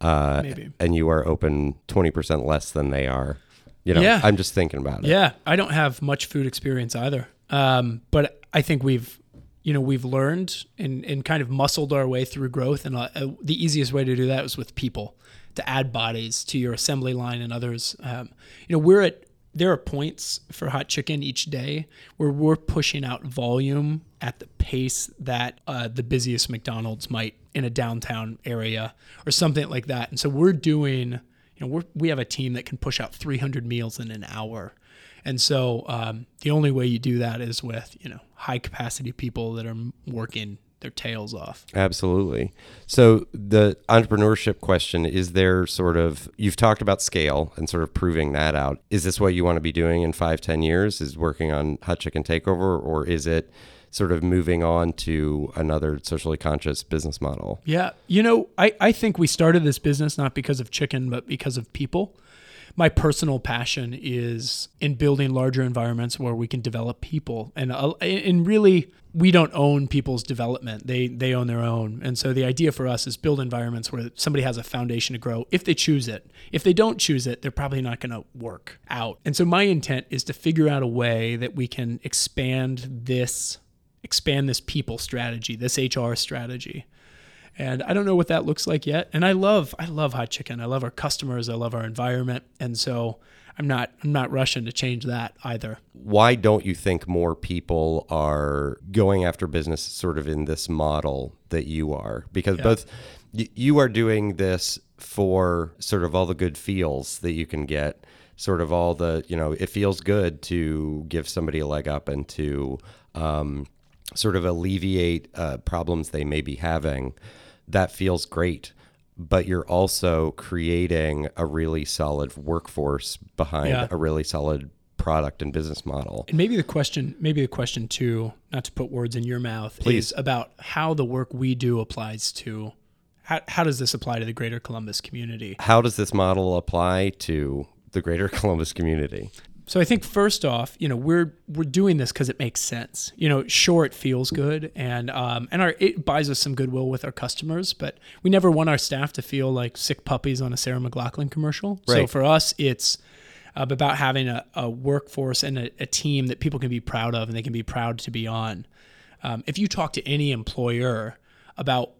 uh, and you are open twenty percent less than they are. You know, yeah. I'm just thinking about it. Yeah, I don't have much food experience either. Um, but I think we've, you know, we've learned and, and kind of muscled our way through growth. And uh, the easiest way to do that was with people to add bodies to your assembly line and others. Um, you know, we're at, there are points for hot chicken each day where we're pushing out volume at the pace that uh, the busiest McDonald's might in a downtown area or something like that. And so we're doing, you know, we're, we have a team that can push out 300 meals in an hour. And so um, the only way you do that is with, you know, high capacity people that are working their tails off. Absolutely. So the entrepreneurship question is there sort of you've talked about scale and sort of proving that out. Is this what you want to be doing in five, ten years? Is working on Hot Chicken Takeover, or is it sort of moving on to another socially conscious business model? Yeah. You know, I, I think we started this business not because of chicken, but because of people my personal passion is in building larger environments where we can develop people. And uh, and really we don't own people's development. They they own their own. And so the idea for us is build environments where somebody has a foundation to grow. If they choose it if they don't choose it they're probably not going to work out. And so my intent is to figure out a way that we can expand this expand this people strategy this hr strategy and I don't know what that looks like yet. And I love I love hot chicken. I love our customers. I love our environment. And so I'm not I'm not rushing to change that either. Why don't you think more people are going after business sort of in this model that you are? Because yeah. both you are doing this for sort of all the good feels that you can get, sort of all the you know it feels good to give somebody a leg up and to um, sort of alleviate uh, problems they may be having that feels great but you're also creating a really solid workforce behind yeah. a really solid product and business model. And maybe the question, maybe the question too, not to put words in your mouth, Please. is about how the work we do applies to how, how does this apply to the greater Columbus community? How does this model apply to the greater Columbus community? So I think first off, you know, we're we're doing this because it makes sense. You know, sure, it feels good, and um, and our it buys us some goodwill with our customers, but we never want our staff to feel like sick puppies on a Sarah McLachlan commercial. Right. So for us, it's uh, about having a, a workforce and a, a, team that people can be proud of and they can be proud to be on. Um, if you talk to any employer about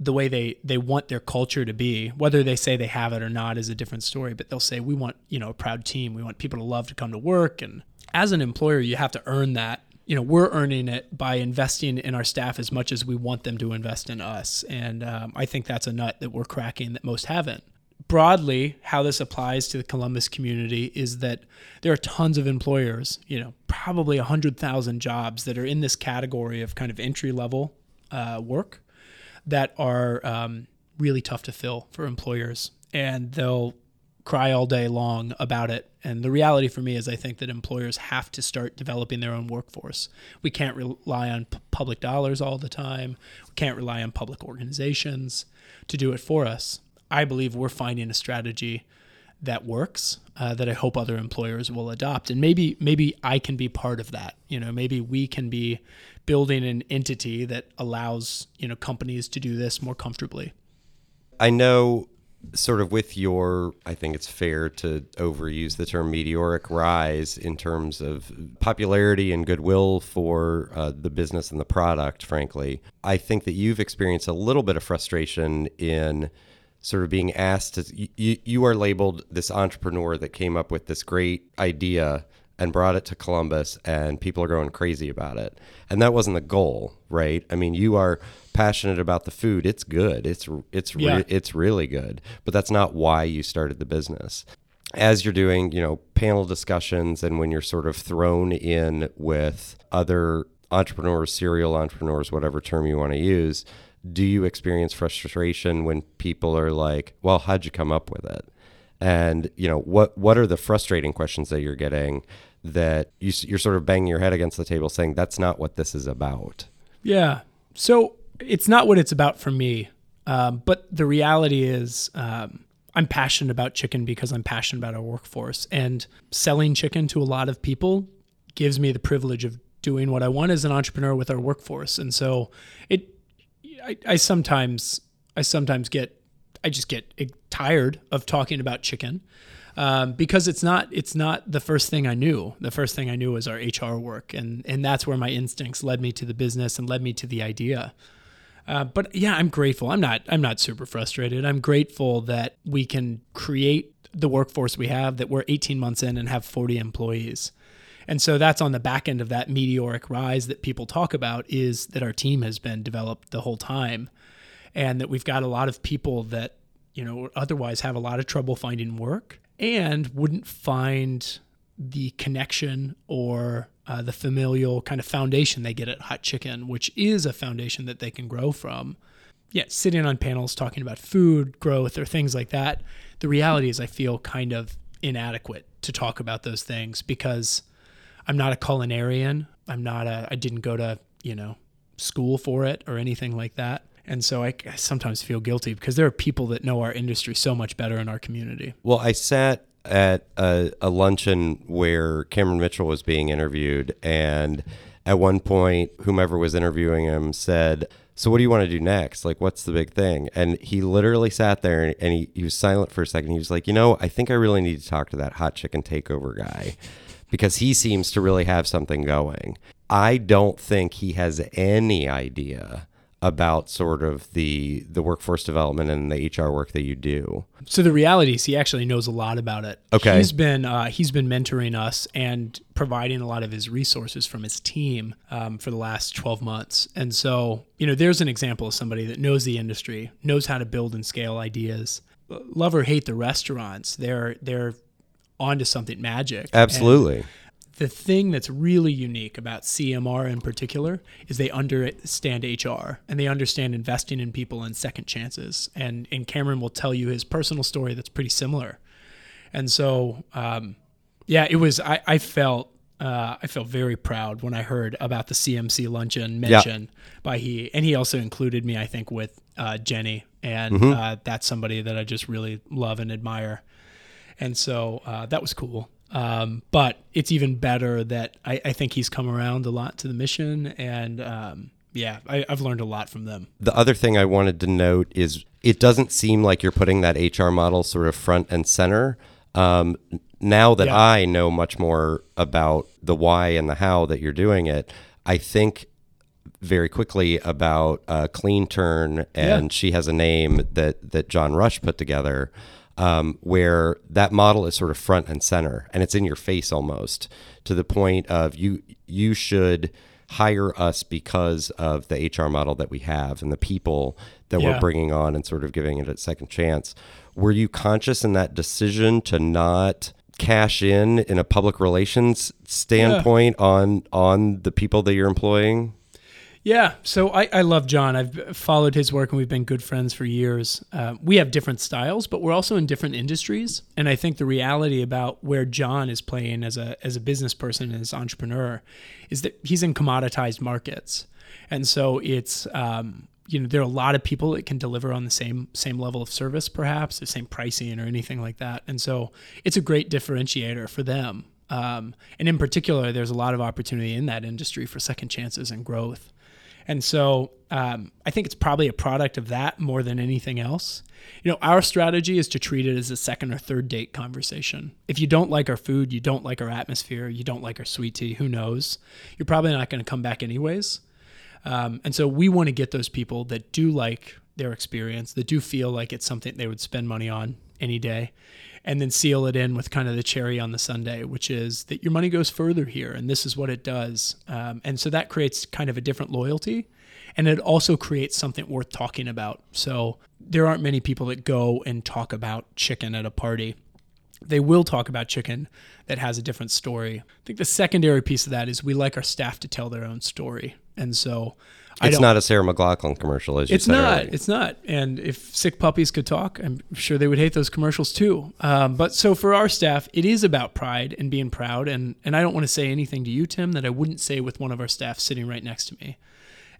the way they they want their culture to be. Whether they say they have it or not is a different story but they'll say we want you know a proud team. We want people to love to come to work. And as an employer you have to earn that. You know we're earning it by investing in our staff as much as we want them to invest in us. And um, i think that's a nut that we're cracking that most haven't. Broadly how this applies to the columbus community is that there are tons of employers you know probably 100000 jobs that are in this category of kind of entry level uh, work that are um, really tough to fill for employers, and they'll cry all day long about it. And the reality for me is, I think that employers have to start developing their own workforce. We can't rely on p- public dollars all the time. We can't rely on public organizations to do it for us. I believe we're finding a strategy that works uh, that I hope other employers will adopt. And maybe maybe I can be part of that. You know, maybe we can be building an entity that allows you know companies to do this more comfortably. I know sort of with your i think it's fair to overuse the term meteoric rise in terms of popularity and goodwill for uh, the business and the product frankly i think that you've experienced a little bit of frustration in sort of being asked to you, you are labeled this entrepreneur that came up with this great idea and brought it to Columbus and people are going crazy about it. And that wasn't the goal, right? I mean, you are passionate about the food. It's good. It's it's re- yeah. it's really good. But that's not why you started the business. As you're doing, you know, panel discussions and when you're sort of thrown in with other entrepreneurs, serial entrepreneurs, whatever term you want to use, do you experience frustration when people are like, "Well, how'd you come up with it?" And you know, what what are the frustrating questions that you're getting that you, you're sort of banging your head against the table, saying that's not what this is about? Yeah. So it's not what it's about for me. Um, but the reality is, um, I'm passionate about chicken because I'm passionate about our workforce. And selling chicken to a lot of people gives me the privilege of doing what I want as an entrepreneur with our workforce. And so it I, I sometimes I sometimes get I just get tired of talking about chicken. um, because it's not it's not the first thing I knew. The first thing I knew was our HR work, and and that's where my instincts led me to the business and led me to the idea. Uh, but yeah, I'm grateful. I'm not I'm not super frustrated. I'm grateful that we can create the workforce we have. That we're 18 months in and have 40 employees. And so that's on the back end of that meteoric rise that people talk about is that our team has been developed the whole time and that we've got a lot of people that, you know, otherwise have a lot of trouble finding work and wouldn't find the connection or uh, the familial kind of foundation they get at Hot Chicken, which is a foundation that they can grow from. Yeah, sitting on panels talking about food growth or things like that. The reality is, I feel kind of inadequate to talk about those things because I'm not a culinarian. I'm not a, I didn't go to, you know, school for it or anything like that. And so I, I sometimes feel guilty because there are people that know our industry so much better in our community. Well, I sat at a, a luncheon where Cameron Mitchell was being interviewed, and at one point, whomever was interviewing him said, so what do you want to do next? Like, what's the big thing? And he literally sat there and he, he was silent for a second. He was like, you know, I think I really need to talk to that hot chicken takeover guy because he seems to really have something going. I don't think he has any idea about sort of the the workforce development and the HR work that you do. So the reality is he actually knows a lot about it. Okay. He's been uh, he's been mentoring us and providing a lot of his resources from his team um, for the last 12 months. And so, you know, there's an example of somebody that knows the industry, knows how to build and scale ideas. Love or hate the restaurants, they're they're onto something magic. Absolutely. And the thing that's really unique about CMR in particular is they understand HR and they understand investing in people and second chances. And and Cameron will tell you his personal story that's pretty similar. And so, um, yeah, it was. I, I felt uh, I felt very proud when I heard about the CMC luncheon mentioned yeah. by he, and he also included me, I think, with uh, Jenny, and mm-hmm. uh, that's somebody that I just really love and admire. And so uh, that was cool. Um, but it's even better that I, I, think he's come around a lot to the mission, and um, yeah, I, have learned a lot from them. The other thing I wanted to note is it doesn't seem like you're putting that HR model sort of front and center. Um, now that yeah. I know much more about the why and the how that you're doing it, I think very quickly about uh, Clean Turn, and yeah. she has a name that that John Rush put together um, where that model is sort of front and center and it's in your face almost to the point of you you should hire us because of the HR model that we have and the people that yeah. we're bringing on and sort of giving it a second chance. Were you conscious in that decision to not cash in in a public relations standpoint yeah. on on the people that you're employing? Yeah, so I, I love John. I've followed his work and we've been good friends for years. Uh, we have different styles, but we're also in different industries. And I think the reality about where John is playing as a as a business person as entrepreneur is that he's in commoditized markets, and so it's um, you know there are a lot of people that can deliver on the same same level of service, perhaps the same pricing or anything like that. And so it's a great differentiator for them. Um, and in particular, there's a lot of opportunity in that industry for second chances and growth. And so um, I think it's probably a product of that more than anything else. You know, our strategy is to treat it as a second or third date conversation. If you don't like our food, you don't like our atmosphere, you don't like our sweet tea, who knows? You're probably not going to come back anyways. Um, and so we want to get those people that do like their experience, that do feel like it's something they would spend money on any day, and then seal it in with kind of the cherry on the sundae, which is that your money goes further here, and this is what it does. Um, and so that creates kind of a different loyalty, and it also creates something worth talking about. So there aren't many people that go and talk about chicken at a party. They will talk about chicken that has a different story. I think the secondary piece of that is we like our staff to tell their own story. And so it's not a Sarah McLachlan commercial, as you it's said. It's not. Earlier. It's not. And if sick puppies could talk, I'm sure they would hate those commercials too. Um, but so for our staff, it is about pride and being proud. And and I don't want to say anything to you, Tim, that I wouldn't say with one of our staff sitting right next to me.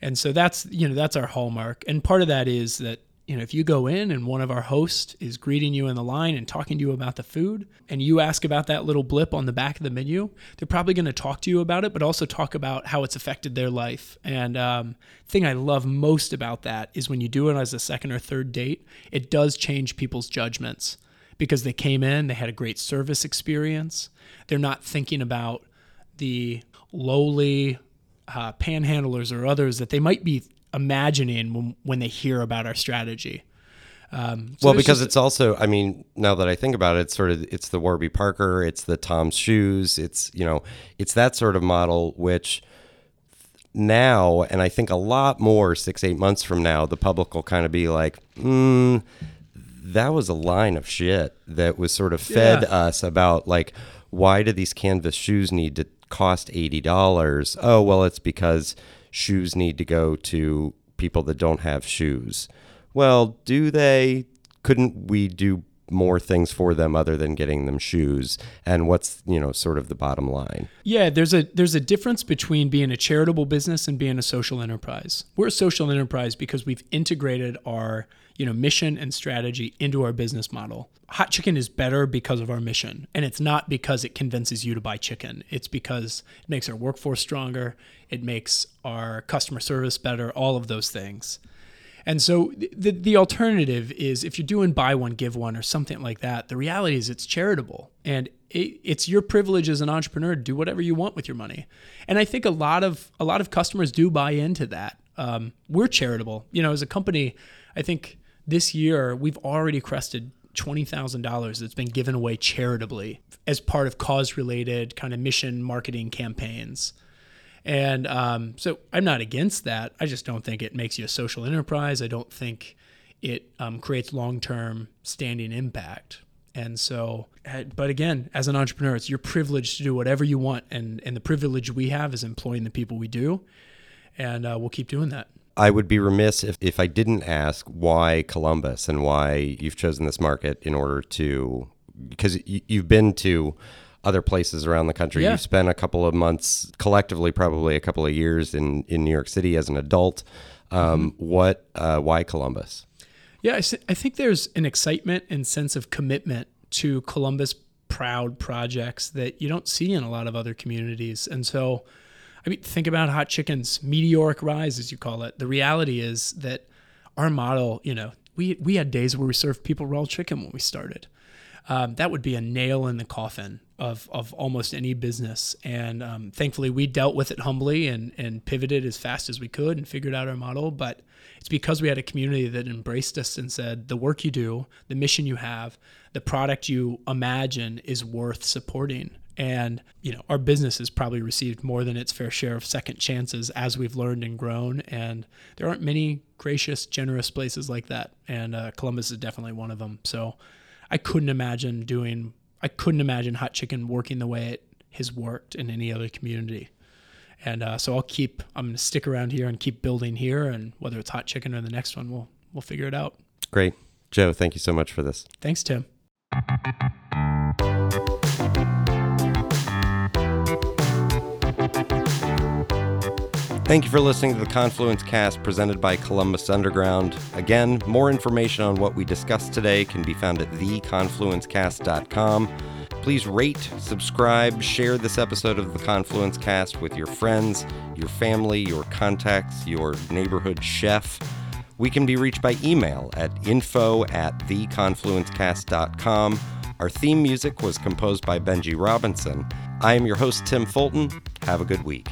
And so that's you know that's our hallmark. And part of that is that you know, if you go in and one of our hosts is greeting you in the line and talking to you about the food, and you ask about that little blip on the back of the menu, they're probably going to talk to you about it, but also talk about how it's affected their life. And um, thing I love most about that is when you do it as a second or third date, it does change people's judgments because they came in, they had a great service experience. They're not thinking about the lowly uh, panhandlers or others that they might be imagining when, when they hear about our strategy. Um, so well, because it's also, I mean, now that I think about it, it's sort of it's the Warby Parker, it's the Tom's Shoes, it's you know, it's that sort of model which now, and I think a lot more six eight months from now, the public will kind of be like, mm, that was a line of shit that was sort of fed yeah. us about like why do these canvas shoes need to cost eighty dollars? Oh, well, it's because shoes need to go to people that don't have shoes. Well, do they? Couldn't we do more things for them other than getting them shoes? And what's you know sort of the bottom line? Yeah there's a there's a difference between being a charitable business and being a social enterprise. We're a social enterprise because we've integrated our you know mission and strategy into our business model hot chicken is better because of our mission and it's not because it convinces you to buy chicken it's because it makes our workforce stronger it makes our customer service better all of those things and so the the alternative is if you're doing buy one give one or something like that. The reality is it's charitable and it, it's your privilege as an entrepreneur to do whatever you want with your money. And I think a lot of a lot of customers do buy into that. Um, we're charitable, you know, as a company. I think this year we've already crested twenty thousand dollars that's been given away charitably as part of cause-related kind of mission marketing campaigns. And um, so I'm not against that. I just don't think it makes you a social enterprise. I don't think it um, creates long term standing impact. And so, uh, but again, as an entrepreneur, it's your privilege to do whatever you want. And, and the privilege we have is employing the people we do. And uh, we'll keep doing that. I would be remiss if, if I didn't ask why Columbus and why you've chosen this market in order to, because you've been to other places around the country. Yeah. You spent a couple of months, collectively, probably a couple of years in, in New York City as an adult. Um, mm-hmm. What? Uh, why Columbus? Yeah, I, I think there's an excitement and sense of commitment to Columbus proud projects that you don't see in a lot of other communities. And so, I mean, think about Hot Chicken's meteoric rise, as you call it. The reality is that our model, you know, we we had days where we served people raw chicken when we started. Um, that would be a nail in the coffin of, of almost any business. And um, thankfully, we dealt with it humbly and, and pivoted as fast as we could and figured out our model. But it's because we had a community that embraced us and said, the work you do, the mission you have, the product you imagine is worth supporting. And, you know, our business has probably received more than its fair share of second chances as we've learned and grown. And there aren't many gracious, generous places like that. And uh, Columbus is definitely one of them. So I couldn't imagine doing I couldn't imagine hot chicken working the way it has worked in any other community. And uh, so I'll keep. I'm going to stick around here and keep building here. And whether it's hot chicken or the next one, we'll we'll figure it out. Great, Joe. Thank you so much for this. Thanks, Tim. Thank you for listening to the Confluence Cast presented by Columbus Underground. Again, more information on what we discussed today can be found at theconfluencecast.com. Please rate, subscribe, share this episode of the Confluence Cast with your friends, your family, your contacts, your neighborhood chef. We can be reached by email at info at theconfluencecast.com. Our theme music was composed by Benji Robinson. I am your host, Tim Fulton. Have a good week.